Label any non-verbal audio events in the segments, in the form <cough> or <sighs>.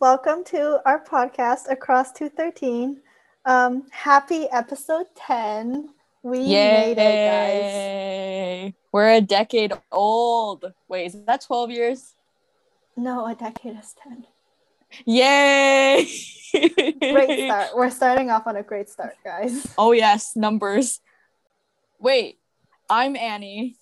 welcome to our podcast, Across 213. Um, happy episode 10. We Yay. made it, guys. We're a decade old. Wait, is that 12 years? No, a decade is 10. Yay! Great <laughs> start. We're starting off on a great start, guys. Oh, yes, numbers. Wait, I'm Annie.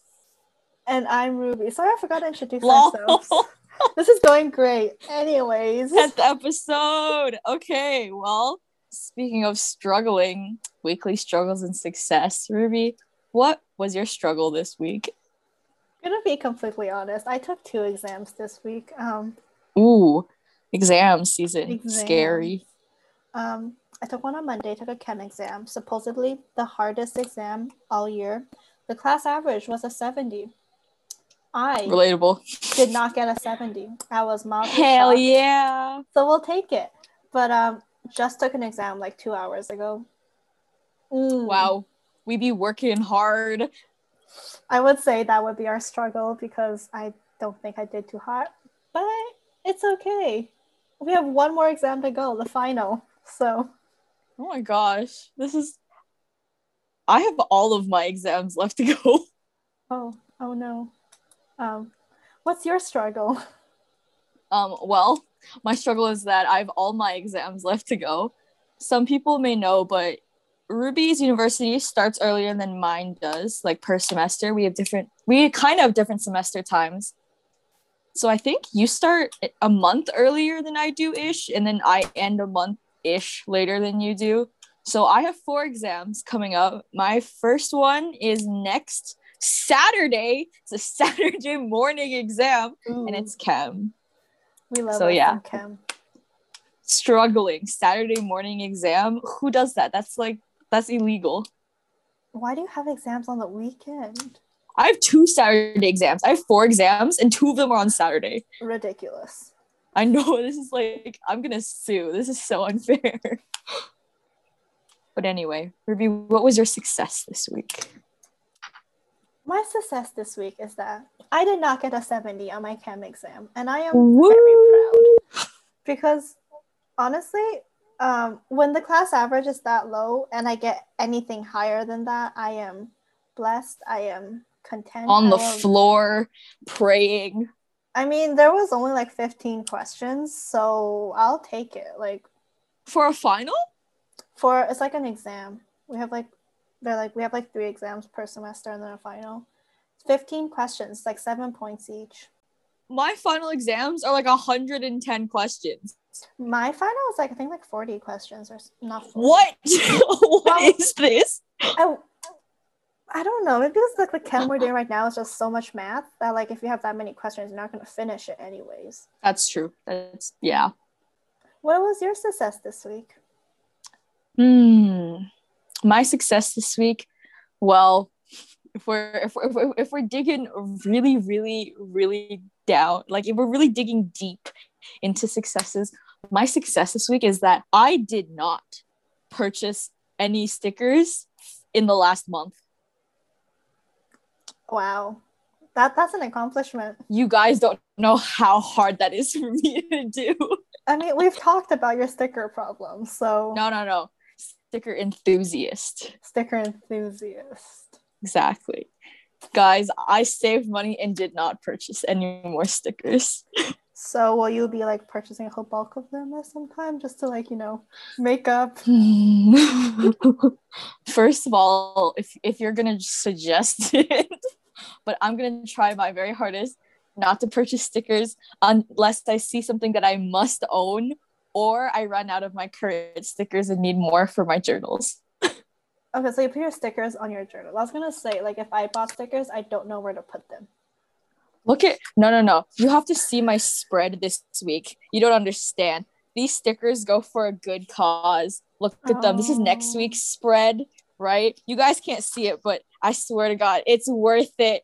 And I'm Ruby. Sorry, I forgot to introduce Lol. ourselves. <laughs> <laughs> This is going great. Anyways, 10th episode. Okay, well, speaking of struggling, weekly struggles and success, Ruby, what was your struggle this week? I'm gonna be completely honest. I took two exams this week. Um, Ooh, exam season. Exams. Scary. um, I took one on Monday. Took a chem exam. Supposedly the hardest exam all year. The class average was a 70. I Relatable. did not get a 70. I was mildly <laughs> Hell shocked. yeah. So we'll take it. But um, just took an exam like two hours ago. Mm. Wow. We be working hard. I would say that would be our struggle because I don't think I did too hot, but it's okay. We have one more exam to go, the final. So Oh my gosh. This is I have all of my exams left to go. <laughs> oh oh no. Um, what's your struggle? Um, well, my struggle is that I have all my exams left to go. Some people may know, but Ruby's university starts earlier than mine does, like per semester. We have different we kind of have different semester times. So I think you start a month earlier than I do ish, and then I end a month ish later than you do. So I have four exams coming up. My first one is next Saturday. It's a <laughs> Saturday morning exam, and it's chem. we love so yeah. chem. Struggling Saturday morning exam. Who does that? That's like that's illegal. Why do you have exams on the weekend? I have two Saturday exams. I have four exams, and two of them are on Saturday. Ridiculous. I know <laughs> this is like I'm gonna sue. This is so unfair. <laughs> but anyway, Ruby, what was your success this week? My success this week is that I did not get a 70 on my chem exam, and I am Woo! very proud because honestly, um, when the class average is that low and I get anything higher than that, I am blessed. I am content. On the am- floor, praying. I mean, there was only like 15 questions, so I'll take it. Like For a final? for it's like an exam. We have like they're like we have like three exams per semester and then a final. 15 questions, like seven points each. My final exams are like 110 questions. My final is like I think like 40 questions or not 40. What? <laughs> what Well- is this? I, I don't know. Maybe it's like the chem we're doing right now is just so much math that like if you have that many questions, you're not gonna finish it anyways. That's true. That's yeah. What was your success this week? Hmm. My success this week. Well, if we're if we're, if we're digging really really really down, like if we're really digging deep into successes, my success this week is that I did not purchase any stickers in the last month. Wow. That that's an accomplishment. You guys don't know how hard that is for me to do. I mean, we've talked about your sticker problem, so No, no, no. Sticker enthusiast. sticker enthusiast. Exactly. Guys, I saved money and did not purchase any more stickers. So will you be like purchasing a whole bulk of them at some time just to like, you know, make up? <laughs> First of all, if, if you're going to suggest <laughs> it, but I'm going to try my very hardest not to purchase stickers unless I see something that I must own or I run out of my current stickers and need more for my journals. Okay, so you put your stickers on your journal. I was gonna say, like, if I bought stickers, I don't know where to put them. Look at no no no. You have to see my spread this week. You don't understand. These stickers go for a good cause. Look at them. This is next Oh. week's spread, right? You guys can't see it, but I swear to God, it's worth it.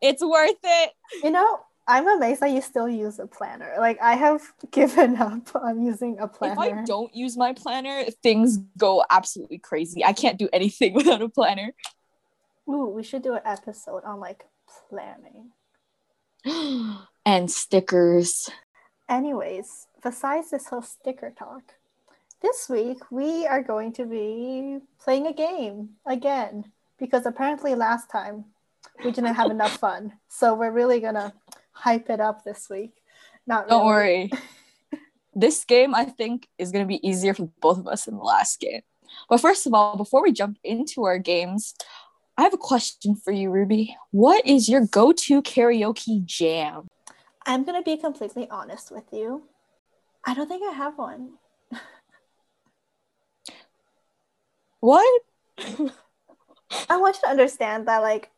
It's worth it. You know, I'm amazed that you still use a planner. Like, I have <laughs> given up on using a planner. If. I don't use my planner, things go absolutely crazy. I can't do <laughs> anything without a planner. Ooh, we should do an episode on like planning. <gasps> and stickers. Anyways, besides this whole sticker talk, this week we are going to be playing a game again because apparently last time we didn't have enough fun. So we're really gonna hype it up this week. Not Don't really. worry. <laughs> this game, I think, is going to be easier for both of us than the last game. But first of all, before we jump into our games, I have a question for you, Ruby. What is your go to karaoke jam? I'm gonna be completely honest with you. I don't think I have one. What? <laughs> I want you to understand that like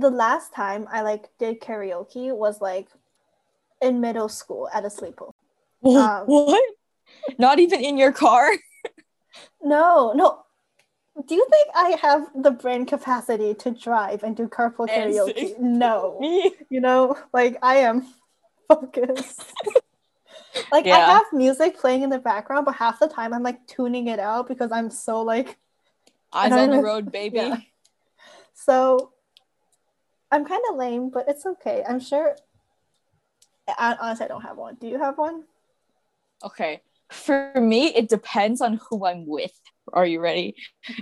the last time I like did karaoke was like in middle school at a sleepover. Um, what? Not even in your car? <laughs> No, no. Do you think I have the brain capacity to drive and do carpool karaoke? No. Me? You know, like I am <laughs> focused. <laughs> like I have music playing in the background, but half the time I'm like tuning it out because I'm so like Eyes on the road, baby. Yeah. So I'm kind of lame, but it's okay. I'm sure. I, honestly, I don't have one. Do you have one? Okay. For me, it depends on who I'm with. Are you ready?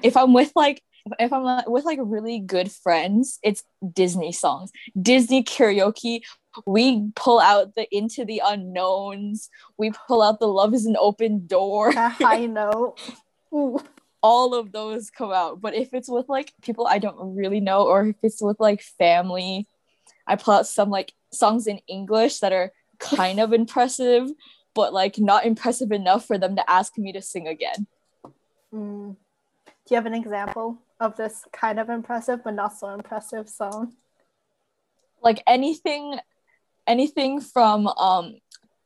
If I'm with like if I'm uh, with like really good friends, it's Disney songs. Disney karaoke. We pull out the Into the Unknowns. We pull out the Love is an Open Door. That high <laughs> note. Ooh. All of those come out. But if it's with like people I don't really know, or if it's with like family, I pull out some like songs in English that are kind of impressive, but like not impressive enough for them to ask me to sing again. Mm. Do you have an example of this kind of impressive but not so impressive song? like anything anything from um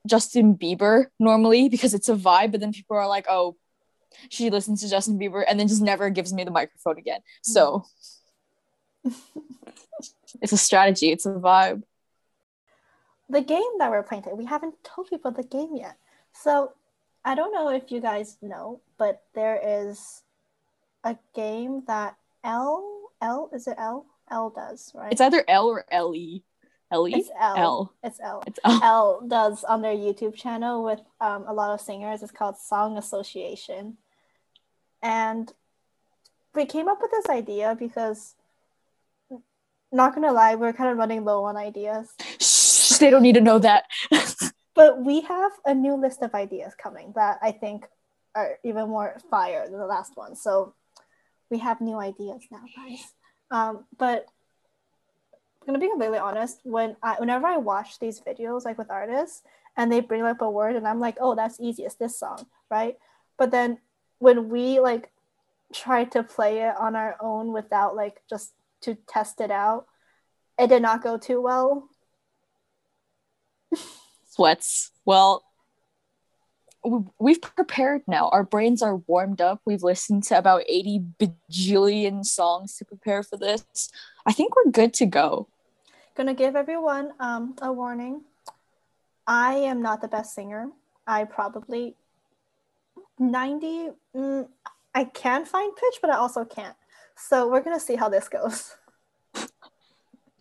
Justin Bieber normally because it's a vibe but then people are like oh she listens to Justin Bieber and then just never gives me the microphone again so <laughs> it's a strategy it's a vibe The game that we're playing today, we haven't told people the game yet. So I don't know if you guys know, but there is a game that L L is it L L does right? it's either L or L E L E It's L. L It's L. it's L <laughs> L does on their YouTube channel with um, a lot of singers. It's called Song Association. And we came up with this idea because, not gonna lie, we're kind of running low on ideas. Shh, they don't need to know that <laughs> But we have a new list of ideas coming that I think are even more fire than the last one. So we have new ideas now, guys. Um, but gonna be completely honest. When I, whenever I watch these videos, like with artists, and they bring up a word, and I'm like, oh, that's easy. It's this song, right? But then when we like try to play it on our own without like just to test it out, it did not go too well. <laughs> sweats well we- we've prepared now our brains are warmed up we've listened to about 80 bajillion songs to prepare for this i think we're good to go Gonna give everyone um, a warning. I am not the best singer. I probably 90. Mm, I can find pitch, but I also can't. So we're gonna see how this goes.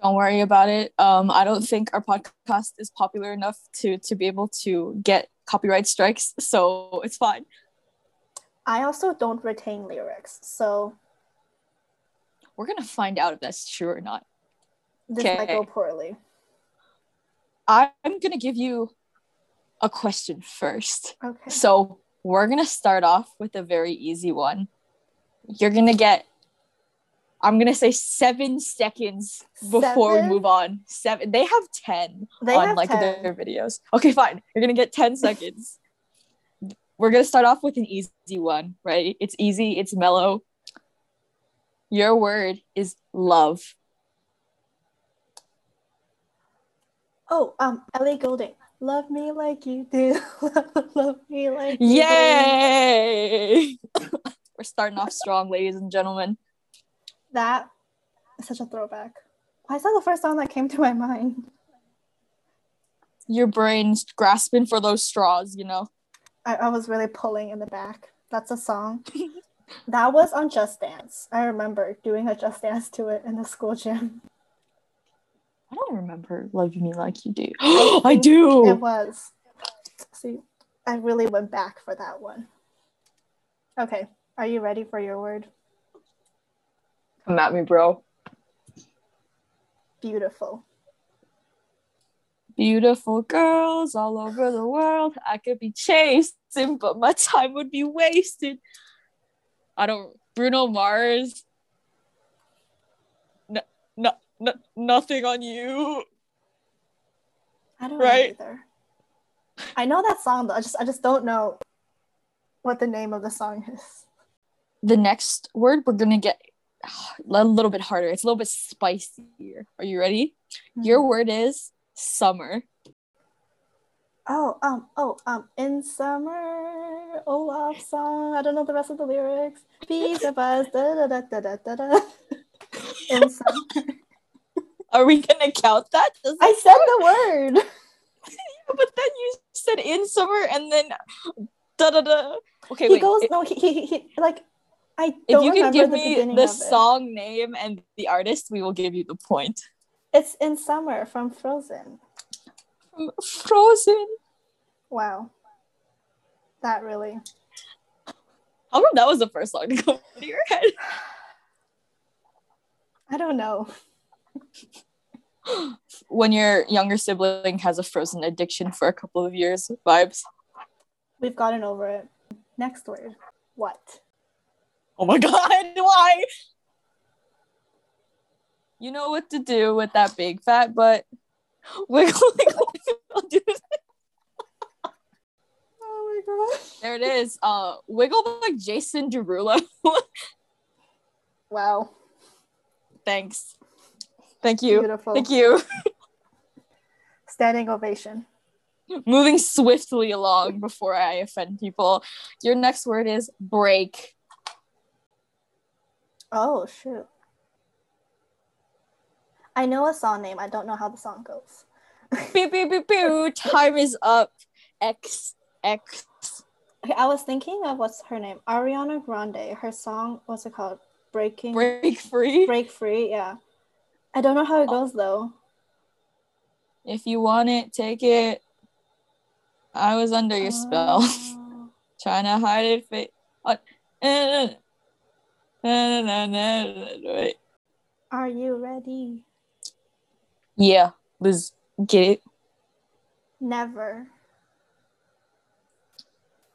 don't worry about it um i don't think our podcast is popular enough to to be able to get copyright strikes so it's fine I also don't retain lyrics, so we're gonna find out if that's true or not this might Okay. go poorly. i'm gonna give you a question first Okay. So we're gonna start off with a very easy one. You're gonna get I'm gonna say seven seconds before Seven? we move on. Seven. They have ten They on have like 10. their videos. Okay, fine. You're gonna get ten <laughs> seconds. We're gonna start off with an easy one, right? It's easy. It's mellow. Your word is love. Oh, um, Ellie Goulding. Love me like you do. <laughs> Love me like you. Yay! <laughs> We're starting off strong, ladies and gentlemen. That is such a throwback. Why is that the first song that came to my mind? Your brain's grasping for those straws, you know. I, I was really pulling in the back. That's a song. <laughs> that was on Just Dance. I remember doing a Just Dance to it in the school gym. I don't remember Love Me Like You Do. I <gasps> <gasps> I do. It was. See, I really went back for that one. Okay, are you ready for your word? Come at me, bro. Beautiful. Beautiful girls all over the world. I could be chasing, but my time would be wasted. I don't. Bruno Mars. No, no, no nothing on you. I don't Right. know either. I know that song though. I just I just don't know what the name of the song is. The next word we're gonna get a little bit harder. It's a little bit spicier. Are you ready? Your word is summer. Oh, um, oh, um, in summer, Olaf song. I don't know the rest of the lyrics. Bees a buzz, da da da da da da da. <laughs> In summer. Are we gonna count that? Does I said the word. <laughs> but then you said in summer and then da da da. Okay, he wait. goes. if- No, he, he, he like. I if don't you can remember give the me the it. song name and the artist, we will give you the point. It's in summer from Frozen. From Frozen. Wow. That really. How come that was the first song to come into your head? <sighs> I don't know. When your younger sibling has a Frozen addiction for a couple of years, vibes. We've gotten over it. Next word. What? Oh my <laughs> god, why? You know what to do with that big fat butt. <laughs> Wiggle, wiggle, wiggle, do it. <laughs> Oh my gosh. There it is. Uh, wiggle like Jason Derulo. Wow. Thanks. Thank you. Beautiful. Thank you. <laughs> Standing ovation. Moving swiftly along before I offend people. Your next word is break. Oh shoot. I know a song name. I don't know how the song goes. <laughs> Pew, pew, pew, pew. Time is up. X X. Okay, I was thinking of what's her name? Ariana Grande. Her song, what's it called? Breaking Break free. Break Free, yeah. I don't know how it goes though. If you want it, take it. I was under your spell. Oh. <laughs> Trying to hide it. Fa- uh, uh, <laughs> wait. Are you ready? Yeah, Liz, get it. Never.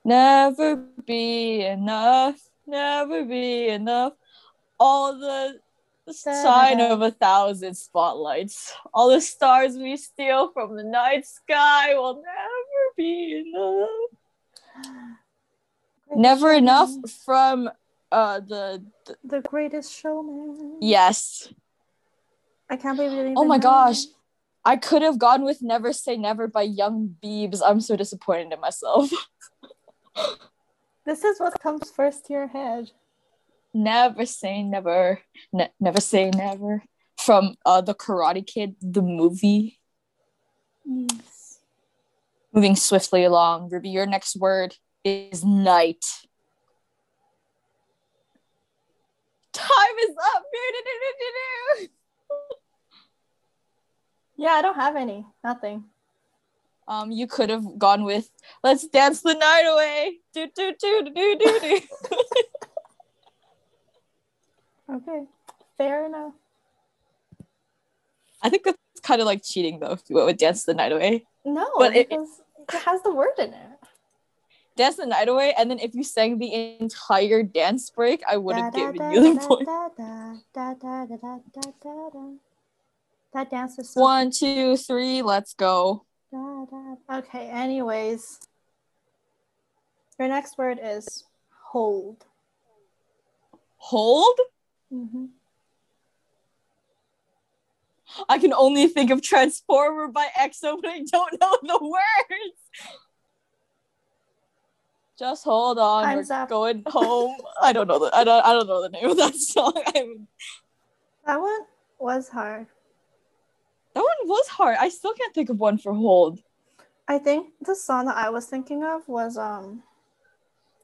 Never be enough. Never be enough. All the sign of a thousand spotlights. All the stars we steal from the night sky will never be enough. Never enough from uh the, the The greatest showman. yes. I can't believe you Oh my know. gosh. I could have gone with Never Say Never by Young Beebs. I'm so disappointed in myself. <laughs> This is what comes first to your head. Never say never. Ne- never say never. From uh the Karate Kid, the movie. Yes. Moving swiftly along. Ruby, your next word is night. Time is up. <laughs> Yeah, I don't have any. Nothing. Um, you could have gone with "Let's dance the night away." Do do do do do do do. <laughs> <laughs> Okay. Fair enough. I think that's kind of like cheating though. If you went with "Dance the night away," No, But it- it has the word in it. "Dance the night away," and then if you sang the entire dance break, I would have given da, you the da, point. da. That dance is so One, two, three, let's go. Okay, anyways. Your next word is hold. Hold. Mm-hmm. I can only think of Transformer by EXO, but I don't know the words. Just hold on, Time's we're up. going home. I don't know the I don't I don't know the name of that <laughs> song. I'm, That one was hard. that one was hard. I still can't think of one for hold. I think the song that I was thinking of was um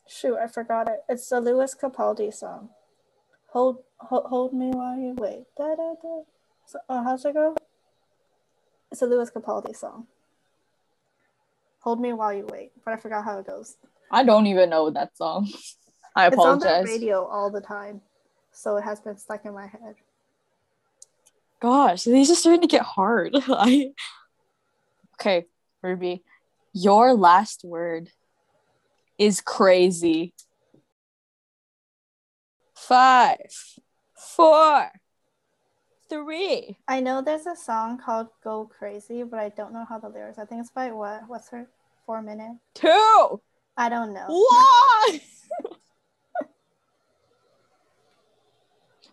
shoot, I forgot it. It's the Lewis Capaldi song. Hold hold, hold me while you wait. Da, da, da. So, oh, how's it go? It's a Lewis Capaldi song. Hold me while you wait, but I forgot how it goes. I don't even know that song. <laughs> I apologize. It's on the radio all the time, so it has been stuck in my head. Gosh, these are starting to get hard. <laughs> I... Okay, Ruby, your last word is crazy. Five, four, three. I know there's a song called "Go Crazy," but I don't know how the lyrics. I think it's by what? What's her? Four minute. two, I don't know. one. <laughs> <laughs>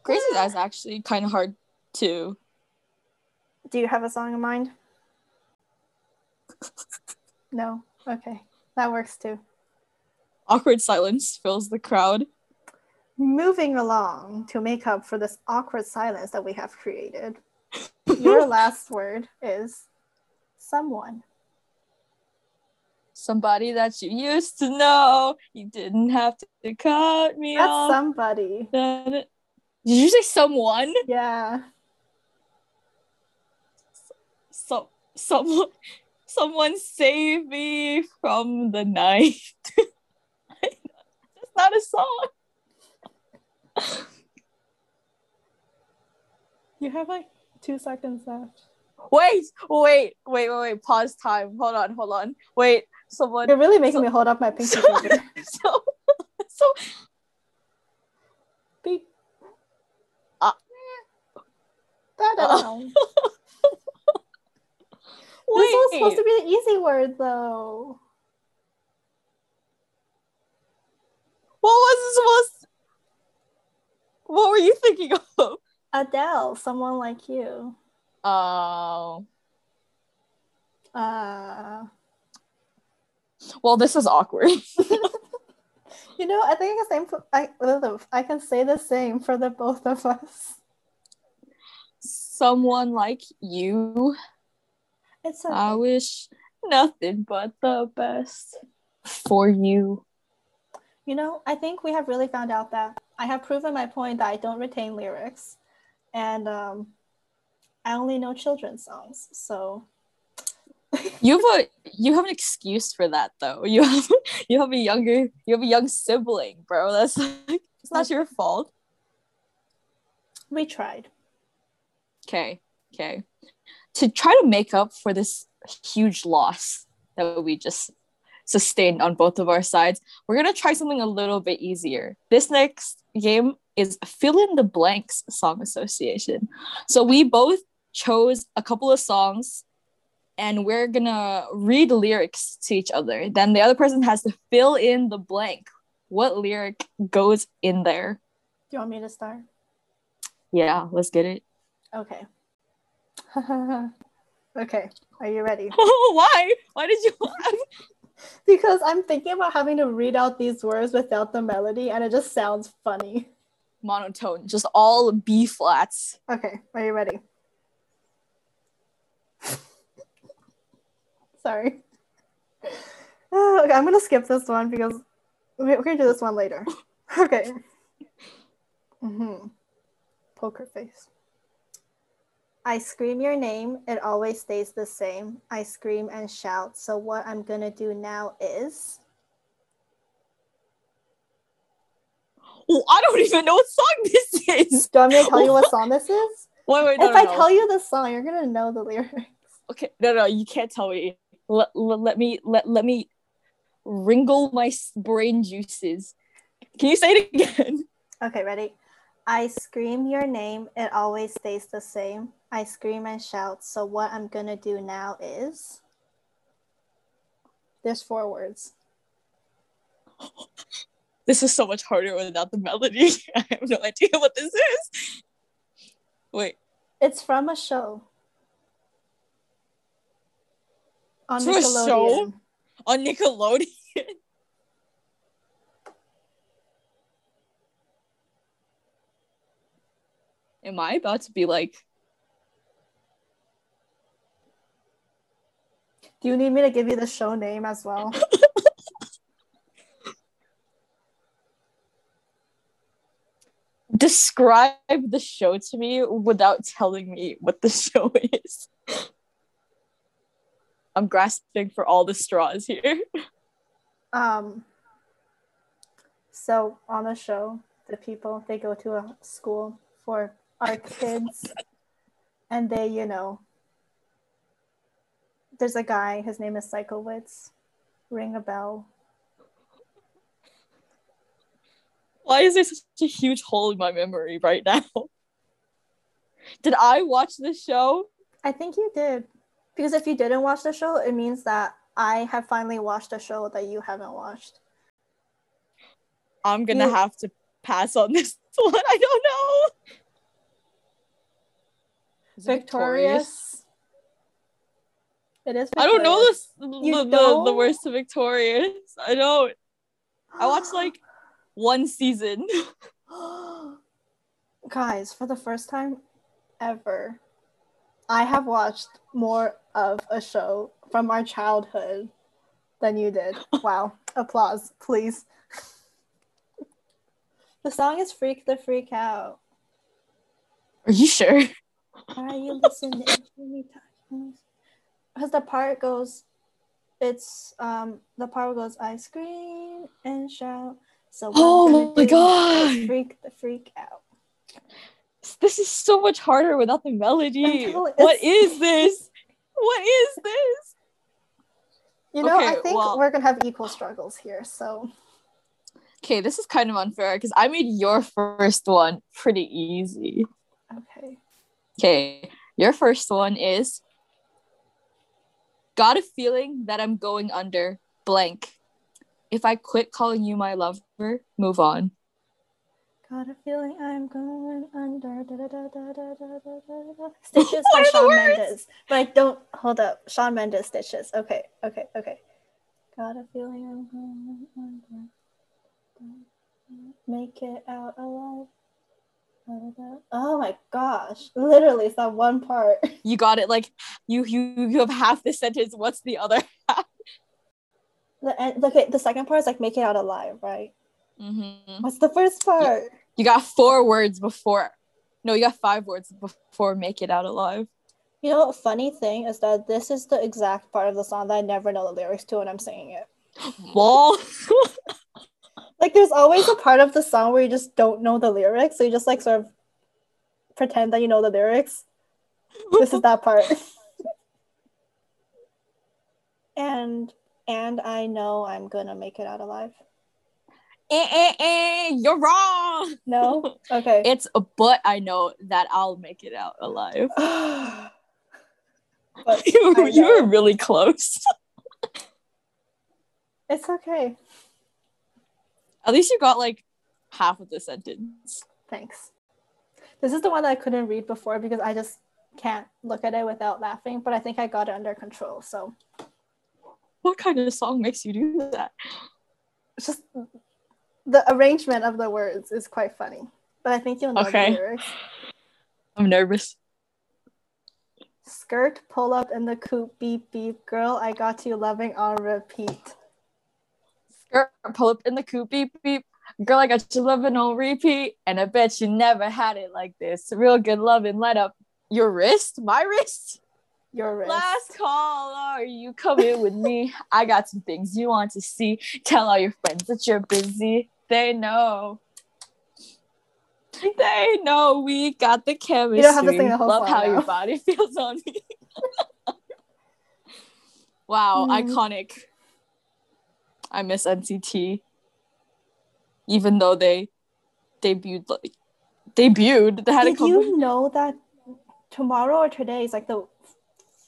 Crazy is actually kind of hard to. Do you have a song in mind? <laughs> No. Okay, that works too. Awkward silence fills the crowd. Moving along to make up for this awkward silence that we have created. <laughs> Your last word is someone. Somebody that you used to know. You didn't have to cut me That's off. somebody. Did you say someone? Yeah. So someone someone save me from the night. <laughs> That's not a song. You have like two seconds left. Wait, wait, wait, wait, wait. Pause time. Hold on, hold on. Wait, someone You're really making me hold up my pinky <laughs> so, finger. so, so Beep. Ah. Da-da-da. <laughs> This was supposed to be the easy word, though. What was it supposed What were you thinking of? Adele, someone like you. Oh. Uh, well, this is awkward. <laughs> <laughs> you know, I think I can same. For, I I can say the same for the both of us. Someone like you. It's okay. I wish nothing but the best for you. You know, I think we have really found out that I have proven my point that I don't retain lyrics, and um, I only know children's songs. So <laughs> You have a you have an excuse for that though. You have you have a younger you have a young sibling, bro. That's like it's not your fault. we tried. Okay, okay. To try to make up for this huge loss that we just sustained on both of our sides, we're gonna try something a little bit easier. This next game is fill in the blanks song association. So we both chose a couple of songs and we're gonna read lyrics to each other. Then the other person has to fill in the blank. What lyric goes in there? Do you want me to start? Yeah, let's get it. Okay. <laughs> okay. Are you ready? <laughs> Why? Why did you? <laughs> Because I'm thinking about having to read out these words without the melody, and it just sounds funny. Monotone, just all B flats. Okay. Are you ready? <laughs> Sorry. <sighs> okay, I'm gonna skip this one because we- we're gonna do this one later. <laughs> Okay. hmm Poker face. I scream your name, it always stays the same. I scream and shout. So what I'm gonna do now is Oh, I don't even know what song <laughs> this is. Do you want me to tell you what song this is? Wait, wait, no, if no, I no. tell you the song, you're gonna know the lyrics. okay, no, no, you can't tell me. Let, let, let me let, let me wrinkle my brain juices. Can you say it again? Okay, ready? I scream your name, it always stays the same. I scream and shout. So what I'm gonna do now is there's four words. <laughs> This is so much harder without the melody. <laughs> I have no idea what this is. Wait, It's from a show. On From a Nickelodeon. show? on Nickelodeon. <laughs> Am I about to be like Do you need me to give you the show name as well? <laughs> describe the show to me without telling me what the <laughs> show is. I'm grasping for all the straws here. Um. So on the show, the people they go to a school for art kids, and they, you know, there's a guy. His name is Sikowitz. Ring a bell. Why is there such a huge hole in my memory right now? <laughs> Did I watch this show? I think you did. Because if you didn't watch the show, it means that I have finally watched a show that you haven't watched. I'm gonna You- have to pass on <laughs> this one. I don't know. Is Victorious. It is. I don't know Victorious. this, the, the, the worst of Victorious. I don't. I watched like one season. <laughs> Guys, for the first time ever, I have watched more of a show from our childhood than you did. <laughs> Wow. Applause, please. the song is Freak the Freak Out. Are you sure? <laughs> Are you listening? Because the part goes, it's um the part goes, I scream and shout. So Oh my God. Freak the freak out. This is so much harder without the melody. What is <laughs> this? What is this? You know, I think well- we're gonna have equal struggles here. So Okay, this is kind of unfair because I made your first one pretty easy. okay. Okay, your first one is Got a feeling that I'm going under blank if I quit calling you my lover, move on. Got a feeling I'm going under. Da, da, da, da, da, da, da. <laughs> Stitches by Shawn Mendes. But don't hold up. Shawn Mendes stitches. Okay, okay, okay. Got a feeling I'm going under. Make it out alive. Oh my gosh! Literally, it's that one part. You got it. Like you, you, you have half the sentence. What's the other? The, end- okay, the second part is like make it out alive, right? Mm-hmm. What's the first part? You got four words before. No, you got five words before make it out alive. You know, what funny thing is that this is the exact part of the song that I never know the lyrics to when I'm singing it. <gasps> Wall. <laughs> Like, there's always a part of the song where you just don't know the lyrics, so you just like sort of pretend that you know the lyrics. This is that part. <laughs> and and I know I'm gonna make it out alive. eh, eh, eh, you're wrong. No, <laughs> okay. It's a but I know that I'll make it out alive. <sighs> <laughs> you, you were really close. <laughs> it's okay. At least you got like half of the sentence. Thanks. This is the one that I couldn't read before because I just can't look at it without laughing, but I think I got it under control. So What kind of song makes you do that? it's just the arrangement of the words is quite funny. But I think you'll know Okay. the lyrics. I'm nervous. Skirt, pull up in the coupe, beep beep. Girl, I got you loving on repeat. Skirt, pull up in the coupe, beep beep. Girl, I got you loving on repeat, and I bet you never had it like this. Real good loving, light up your wrist, my wrist. Your wrist. Last call, are you coming with me? <laughs> I got some things you want to see. Tell all your friends that you're busy. They know. They know we got the chemistry. don't have to sing the whole Love song how your body <laughs> feels on me. <laughs> wow, Hmm. iconic. I miss NCT. Even though they debuted like debuted, they had a Did couple you know that tomorrow or today is like the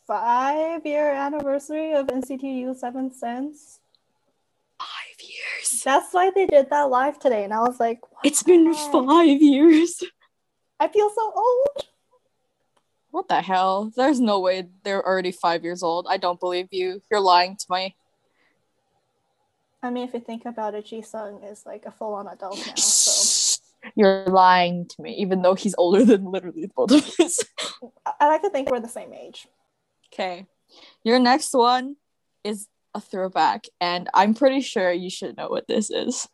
five year anniversary of NCT U Seven Sense? five years. That's why they did that live today, and I was like, It's been five years. I feel so old. What the hell? There's no way they're already five years old. I don't believe you. You're lying to me. I mean, if you think about it, Jisung is like a full on adult now. So <laughs> You're lying to me, even though he's older than literally both of us. I like to think we're the same age. Okay. Your next one is a throwback, and I'm pretty sure you should know what this is.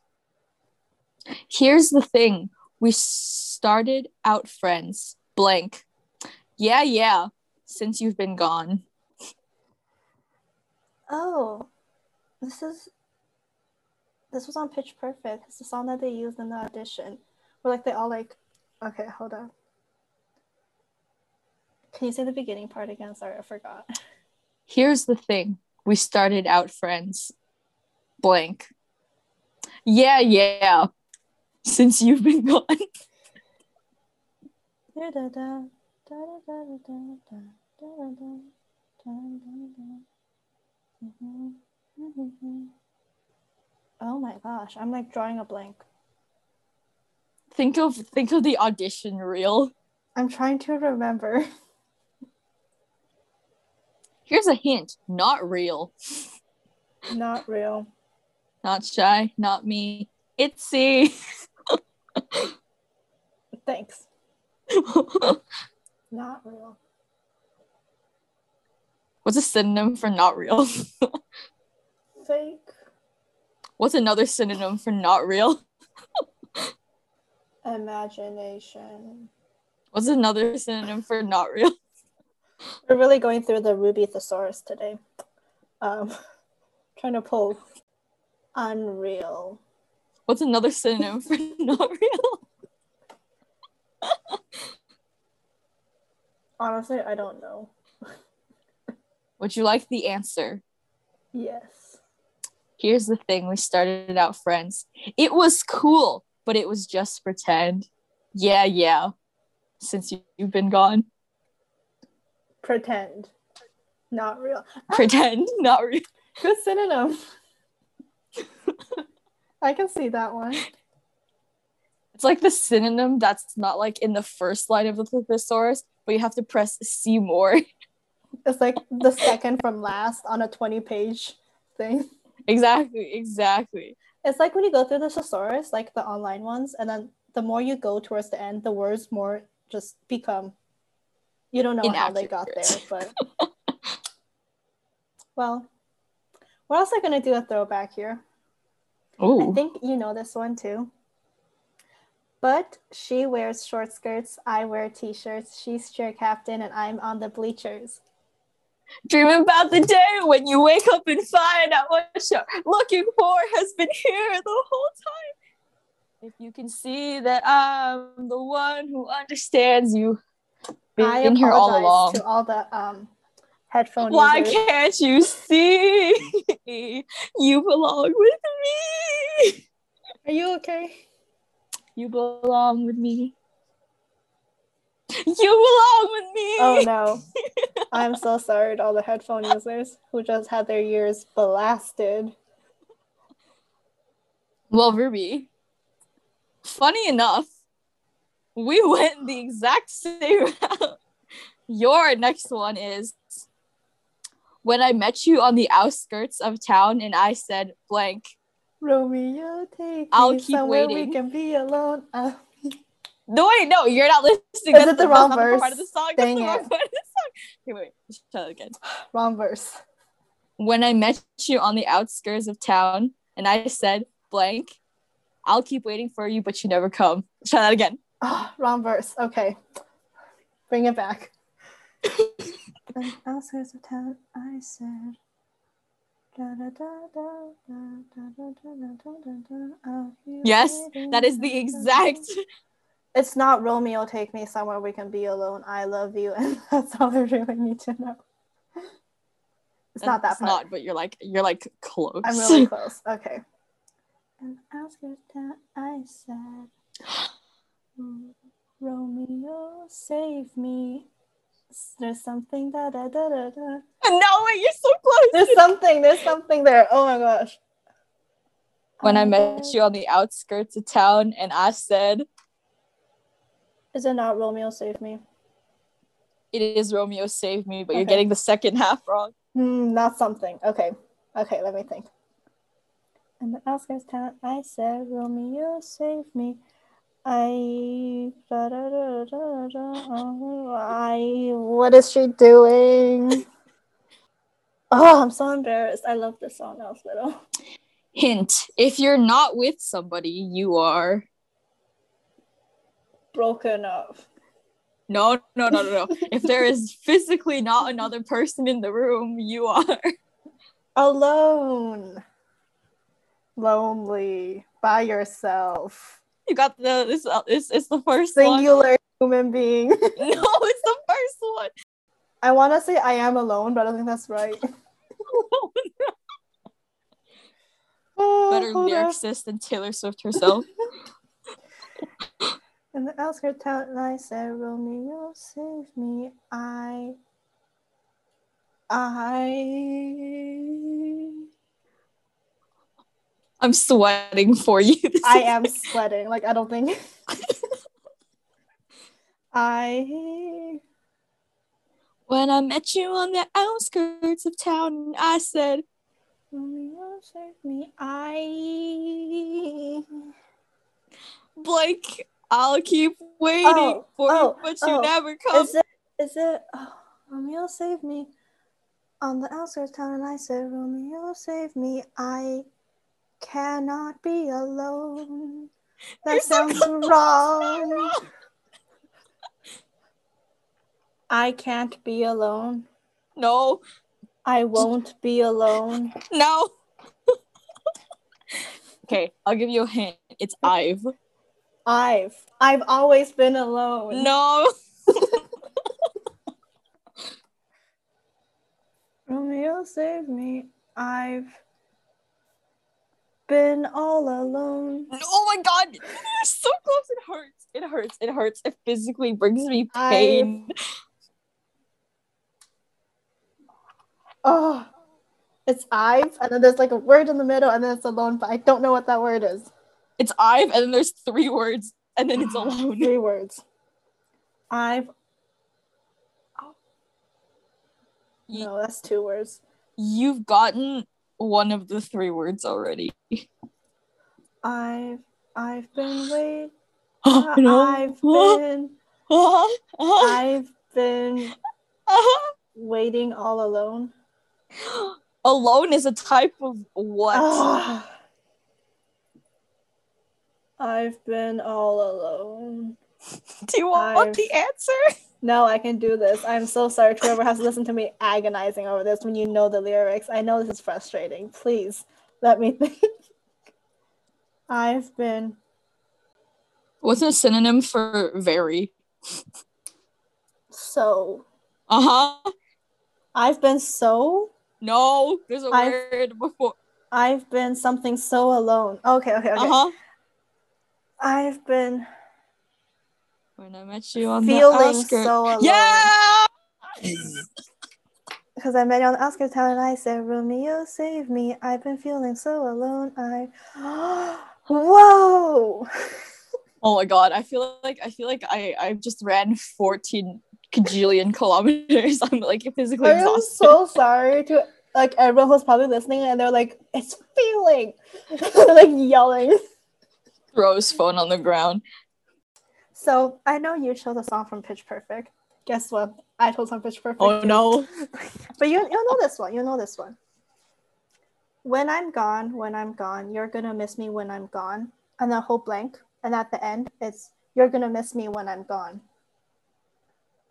Here's the thing we started out friends, blank. Yeah, yeah, since you've been gone. Oh, this is this was on Pitch Perfect. It's the song that they used in the audition. Where like they all like, okay, hold on. Can you say the beginning part again? Sorry, I forgot. Here's the thing. We started out friends. Blank. Yeah, yeah. Since you've been gone. Oh my gosh, I'm like drawing a blank. Think of think of the audition reel. I'm trying to remember. Here's a hint. Not real. Not real. Not shy. Not me. Itsy. Thanks. <laughs> Not real. What's a synonym for not real? Fake. What's another synonym for not real? Imagination. What's another synonym for not real? We're really going through the Ruby thesaurus today. Um, <laughs> trying to pull unreal. What's another synonym for <laughs> not real? Honestly, I don't know. Would you like the answer? Yes. Here's the thing we started out friends. It was cool, but it was just pretend. Yeah, yeah. Since you- you've been gone. Pretend. Not real. <laughs> Pretend, not real. Good synonym. I can see that one. It's like the synonym that's not like in the first line of the thesaurus, but you have to press see more. It's like the second from last on a 20 page thing. exactly, exactly. It's like when you go through the thesaurus, like the online ones, and then the more you go towards the end, the words more just become. You don't know how they got there, but <laughs> well, we're also gonna do a throwback here? Oh, I think you know this one too. But she wears short skirts, I wear t-shirts, she's cheer captain, and I'm on the bleachers. Dreaming about the day when you wake up and find out what you're looking for has been here the whole time. If you can see that I'm the one who understands you, been I in here all along. to all the um headphone Why users. can't you see? you belong with me. Are you okay? You belong with me. You belong with me. Oh no. I'm so sorry to all the headphone users who just had their ears blasted. Well, Ruby, funny enough, we <laughs> went the exact same route. Your next one is when I met you on the outskirts of town and I said blank. Romeo, take I'll me keep somewhere waiting. we can be alone. <laughs> No, wait, no, you're not listening. Is That's it the that's wrong verse? part of the song. Dang That's the wrong it. part of the song. Okay, wait, wait. Try that again. wrong verse. When I met you on the outskirts of town and I said blank, I'll keep waiting for you, but you never come. Try that again. Oh, wrong verse. Okay. Bring it back. outskirts of town, I said. Yes, that is the exact. It's not Romeo, take me somewhere we can be alone. I love you, and that's all I really need to know. It's not that. Not, but you're like you're like close. I'm really close. Okay. And outskirts that I said. Romeo, save me. There's something da da da da da. no, wait, you're so close. There's something. There's something there. Oh my gosh. when I Um, met you on the outskirts of town and I said Is it not Romeo, save me? it is Romeo save me, but you're getting the second <laughs> half wrong. Hmm, not something. Okay. Okay, let me think. In the outskirts town, I said, Romeo, save me. I, da, da, da, da, da, I, what is she doing? Oh, I'm so embarrassed. I love this song I was little. Hint: If you're not with somebody, you are. Broken up. No, no, no, no, no. if there is physically not another person in the room, you are. Alone. Lonely. By yourself. You got the this. uh, It's, it's the first one. Singular human being. <laughs> No, it's the first one. I want to say I am alone, but I don't think that's right. <laughs> Oh, Better lyricist than Taylor Swift herself. <laughs> In the outskirts town, and I said, Romeo, save me. I. I. I'm sweating for you. <laughs> I am sweating. Like, I don't think. I. When I met you on the outskirts of town, I said, Romeo, save me. I. Blake, I'll keep waiting Oh, for oh, you, but you oh. never come. Is it? Is it? Oh, Romeo, save me. On the outskirts of town, and I said, Romeo, save me. I cannot be alone. <laughs> That You're so sounds wrong. I can't be alone. No, I won't be alone. <laughs> no. <laughs> okay, I'll give you a hint. It's Ive. I've I've always been alone. No. Romeo, save me. I've been all alone. Oh my god. You're so close. It hurts. It hurts. It hurts. It physically brings me pain. Oh, it's I've, and then there's like a word in the middle, and then it's alone, but I don't know what that word is. It's Ive, and then there's three words, and then it's <gasps> alone. Three words. I've. You- No, that's two words. You've gotten one of the three words already. I've I've been <gasps> wait. Oh, uh, no. I've <laughs> been. I've been <laughs> waiting all alone. Alone is a type of what? <sighs> I've been all alone. <laughs> Do you want I've- the answer? No, I can do this. I'm so sorry whoever has to listen to me agonizing over this when you know the lyrics. I know this is frustrating. Please let me think. <laughs> I've been What's a synonym for very? so. Uh huh. I've been so. No, there's a I've- word before. I've been something so alone. Okay, okay, okay. Uh huh. I've been When I met you on the feeling outskirts. so alone. yeah. Because I met you on the outskirts town and I said, Romeo, save me. I've been feeling so alone. I. <gasps> Whoa! Oh my god, I feel like I feel like I I just ran 14 kajillion kilometers. <laughs> I'm like physically I exhausted. so sorry to like everyone who's probably listening and they're like, it's feeling <laughs> like yelling. Throws phone on the ground. So I know you chose a song from Pitch Perfect. Guess what? I chose from Pitch Perfect. Oh too. no. <laughs> But you you'll know this one. You'll know this one. When I'm gone, when I'm gone, you're gonna miss me when I'm gone. And the whole blank. And at the end, it's you're gonna miss me when I'm gone.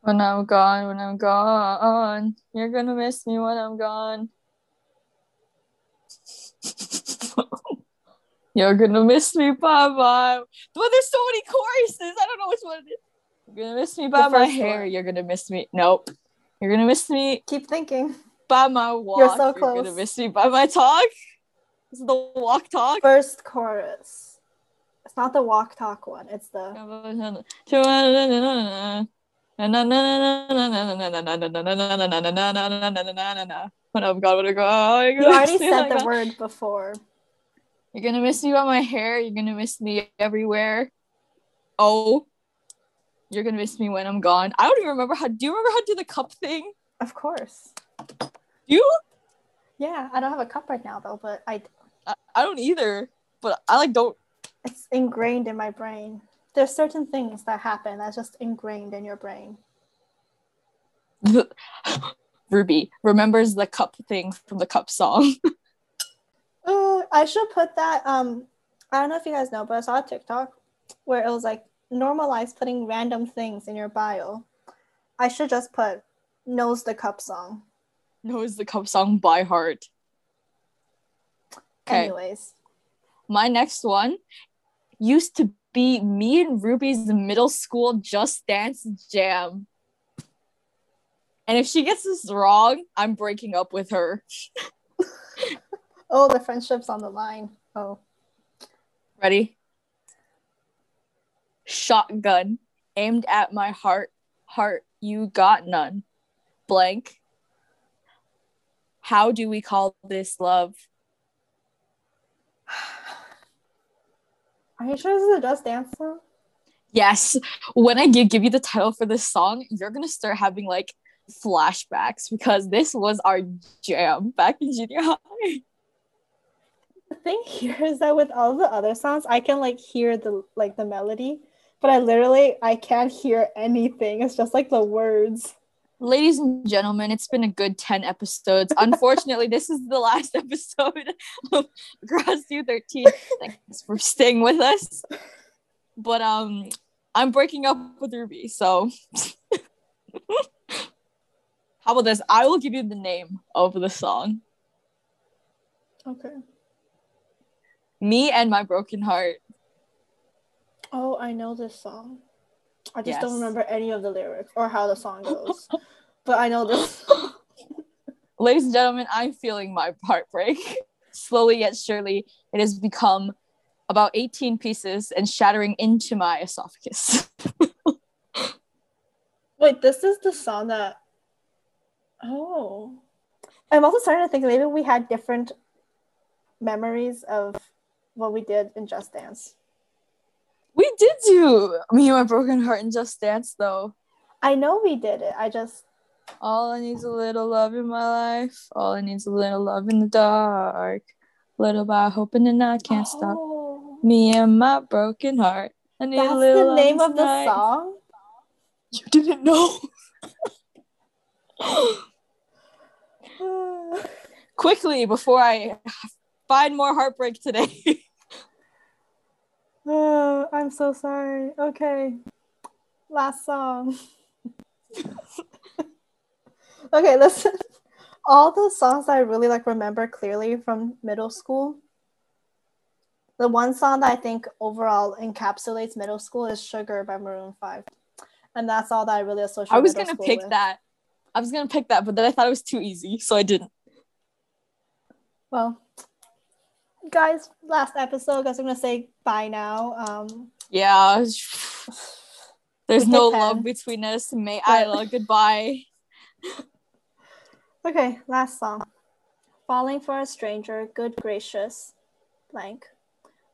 When I'm gone, when I'm gone, you're gonna miss me when I'm gone. <laughs> you're gonna miss me, bye bye. But there's so many choruses. I don't know which one it is. You're gonna miss me by my hair. one. You're gonna miss me. Nope. You're gonna miss me Keep thinking. by my walk. You're so close. You're gonna miss me by my talk. This is the walk talk. First chorus. It's not the walk talk one. It's the When I'm gone, when I go, you already said the word before. You're gonna miss me by my hair. You're gonna miss me everywhere. Oh, you're gonna miss me when I'm gone. I don't even remember how. Do you remember how to do the cup thing? Of course. You? Yeah, I don't have a cup right now though, but I I, I don't either. But I like don't. it's ingrained in my brain. There's certain things that happen that's just ingrained in your brain. <laughs> Ruby remembers the cup thing from the cup song. <laughs> Uh, I should put that. Um, I don't know if you guys know, but I saw a TikTok where it was like normalize putting random things in your bio. I should just put knows the cup song. knows the cup song by heart. Okay. Anyways, My next one used to be me and Ruby's middle school Just Dance jam. And if she gets this wrong, I'm breaking up with her. <laughs> oh, the friendship's on the line. Oh, Ready? Shotgun aimed at my heart. Heart, you got none. Blank. How do we call this love? are you sure this is a Just Dance song? Yes. When I give, give you the title for this song, you're gonna start having like flashbacks because this was our jam back in junior high. <laughs> The thing <laughs> here is that with all the other songs, I can like hear the like the melody, but I literally I can't hear anything. It's just like the words. Ladies and gentlemen, it's been a good 10 episodes. <laughs> Unfortunately, this is the last <laughs> episode of Across 213. Thanks for staying with us. But um I'm breaking up with Ruby, so how about this? I will give you the name of the song. Okay. Me and my broken heart. Oh, I know this song. I just Yes. don't remember any of the lyrics or how the song goes. <laughs> but I know this. <laughs> Ladies and gentlemen, I'm feeling my heartbreak. <laughs> Slowly yet surely, it has become about 18 pieces and shattering into my esophagus. Wait, this is the song that. Oh. I'm also starting to think maybe we had different memories of what we did in Just Dance. we did do me and my broken heart and just dance though. I know we did it. I just. All I need is a little love in my life. All I need is a little love in the dark. Little by hoping the night can't stop. Oh, Me and my broken heart. I need That's a little the name of the tonight. song? You didn't know. <laughs> Quickly before I find more heartbreak today. <laughs> Oh, I'm so sorry. Okay. Last song. <laughs> okay, listen. <laughs> All the songs I really like remember clearly from middle school. The one song that I think overall encapsulates middle school is Sugar by Maroon 5. And that's all that I really associate I was gonna pick with. that. I was gonna pick that, but then I thought it was too easy, so I didn't. Well, guys, last episode, guys, I'm gonna say bye now. Um Yeah. There's no love between us. May But- love goodbye. Okay, last song. Falling for a stranger, good gracious, blank.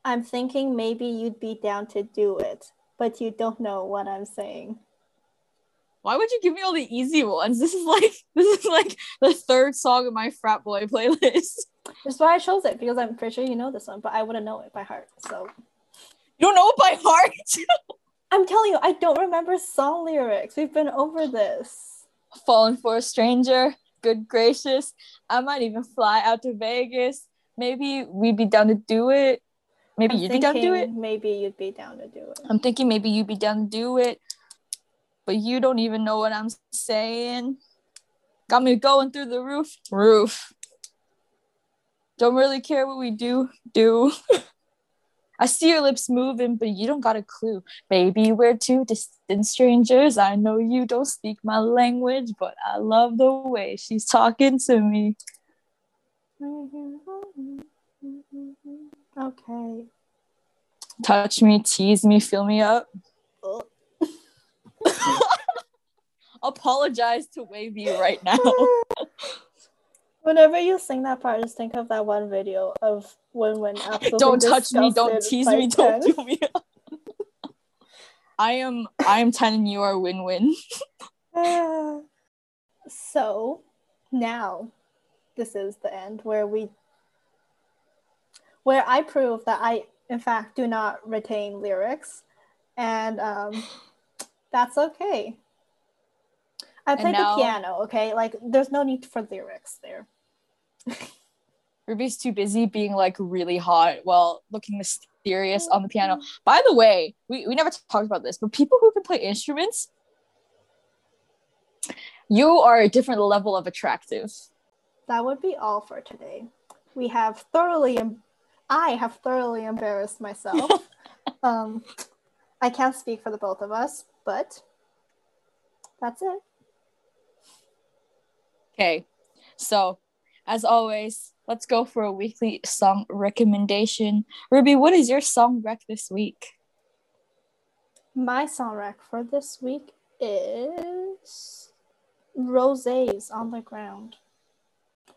I'm thinking maybe you'd be down to do it, but you don't know what I'm saying. Why would you give me all the easy ones? This is like <laughs> this is like the third song of my frat boy playlist. That's why I chose it because I'm pretty sure you know this one, but I wouldn't know it by heart. So You don't know it by heart. <laughs> I'm telling you, I don't remember song lyrics. We've been over this. Falling for a stranger, good gracious. I might even fly out to Vegas. Maybe we'd be down to do it. Maybe I'm you'd be down to do it. Maybe you'd be down to do it. I'm thinking maybe you'd be down to do it, but you don't even know what I'm saying. Got me going through the roof, roof. Don't really care what we do, do. <laughs> I see your lips moving, but you don't got a clue. Maybe we're two distant strangers. I know you don't speak my language, but I love the way she's talking to me. Okay. Touch me, tease me, fill me up. Oh. Ugh. <laughs> Apologize to Wavy right now. <laughs> Whenever you sing that part, just think of that one video of when absolutely don't touch me, don't tease me, don't 10. fill me. I am I am 10 and you are win-win. <laughs> so now this is the end where we where I prove that I in fact do not retain lyrics and um that's okay. I play now- the piano, okay? Like there's no need for lyrics there. <laughs> Ruby's too busy being like really hot while looking mysterious on the piano. By the way, we, we never talked about this, but people who can play instruments, you are a different level of attractive. That would be all for today. we have thoroughly, em- I have thoroughly embarrassed myself. <laughs> um, I can't speak for the both of us, but that's it. Okay, so as always, let's go for a weekly song recommendation. Ruby, what is your song rec this week? My song rec for this week is Roses on the Ground.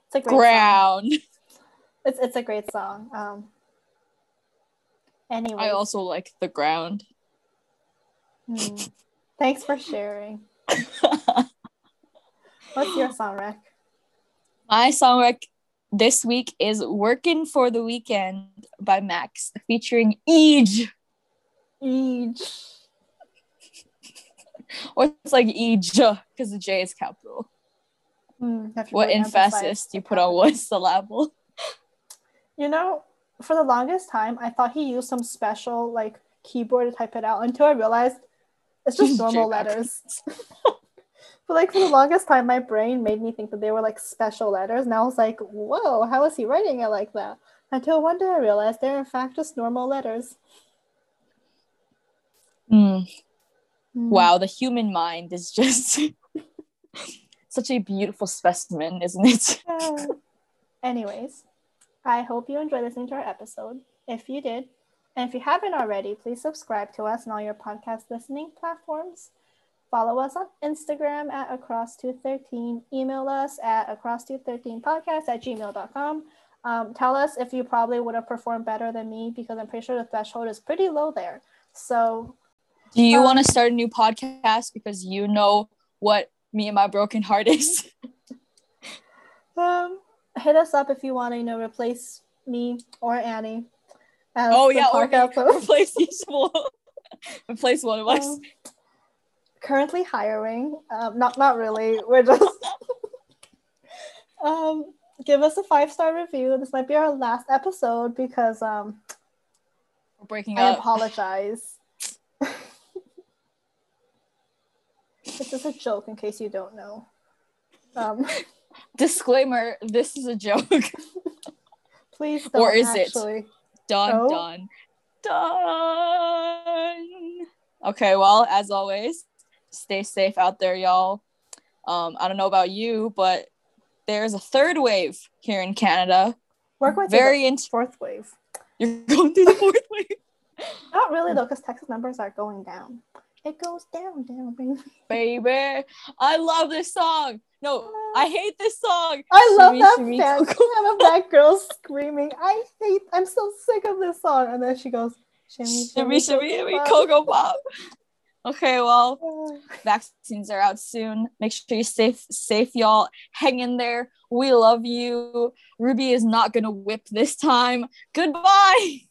It's a great Ground. Song. <laughs> It's it's a great song. Um anyway. I also like the ground. Hmm. Thanks for sharing. <laughs> What's your song rec? My song rec this week is Working for the Weekend by Max featuring Eej. Eej. <laughs> Or it's like Eej because the J is capital. Hmm, to What emphasis do you put on one <laughs> syllable? You know, for the longest time, I thought he used some special like keyboard to type it out until I realized it's just <laughs> normal letters. But like for the longest time, my brain made me think that they were like special letters, and I was like, "Whoa, how is he writing it like that?" Until one day I realized they're in fact just normal letters. Hmm. Hmm. Wow, the human mind is just <laughs> such a beautiful specimen, isn't it? <laughs> Yeah. Anyways, I hope you enjoyed listening to our episode. If you did, and if you haven't already, please subscribe to us on all your podcast listening platforms. Follow us on Instagram at across213. Email us at across213podcast at gmail.com. Um, tell us if you probably would have performed better than me because I'm pretty sure the threshold is pretty low there. So Do you Um, want to start a new podcast because you know what me and my broken heart is? <laughs> um, hit us up if you want to, you know, replace me or Annie. oh yeah, or podcast me, host. <laughs> replace each one. <laughs> replace one of us. Um, currently hiring. Um, not not really. We're just <laughs> um, give us a five star review. This might be our last episode because um, We're breaking I up. apologize. <laughs> this is a joke, in case you don't know. Um, <laughs> Disclaimer: This is a joke. please don't. Or is it? actually. done, Oh. done, done. Okay, well, as always, stay safe out there, y'all. Um, I don't know about you, but there's a third wave here in Canada. Work with Very the fourth wave. You're going through the <laughs> fourth wave, Not really though, because Texas numbers are going down. It goes down, down, baby. baby. I love this song. No, I hate this song. I love Shimmy, that shimmy, fan Coco. cam of that girl screaming. I hate. I'm so sick of this song. And then she goes, shimmy, Shimmy, shimmy, shimmy, Cocoa Pop. Okay, well, <laughs> vaccines are out soon. Make sure you're safe, safe, y'all. Hang in there. We love you. Ruby is not gonna whip this time. Goodbye. <laughs>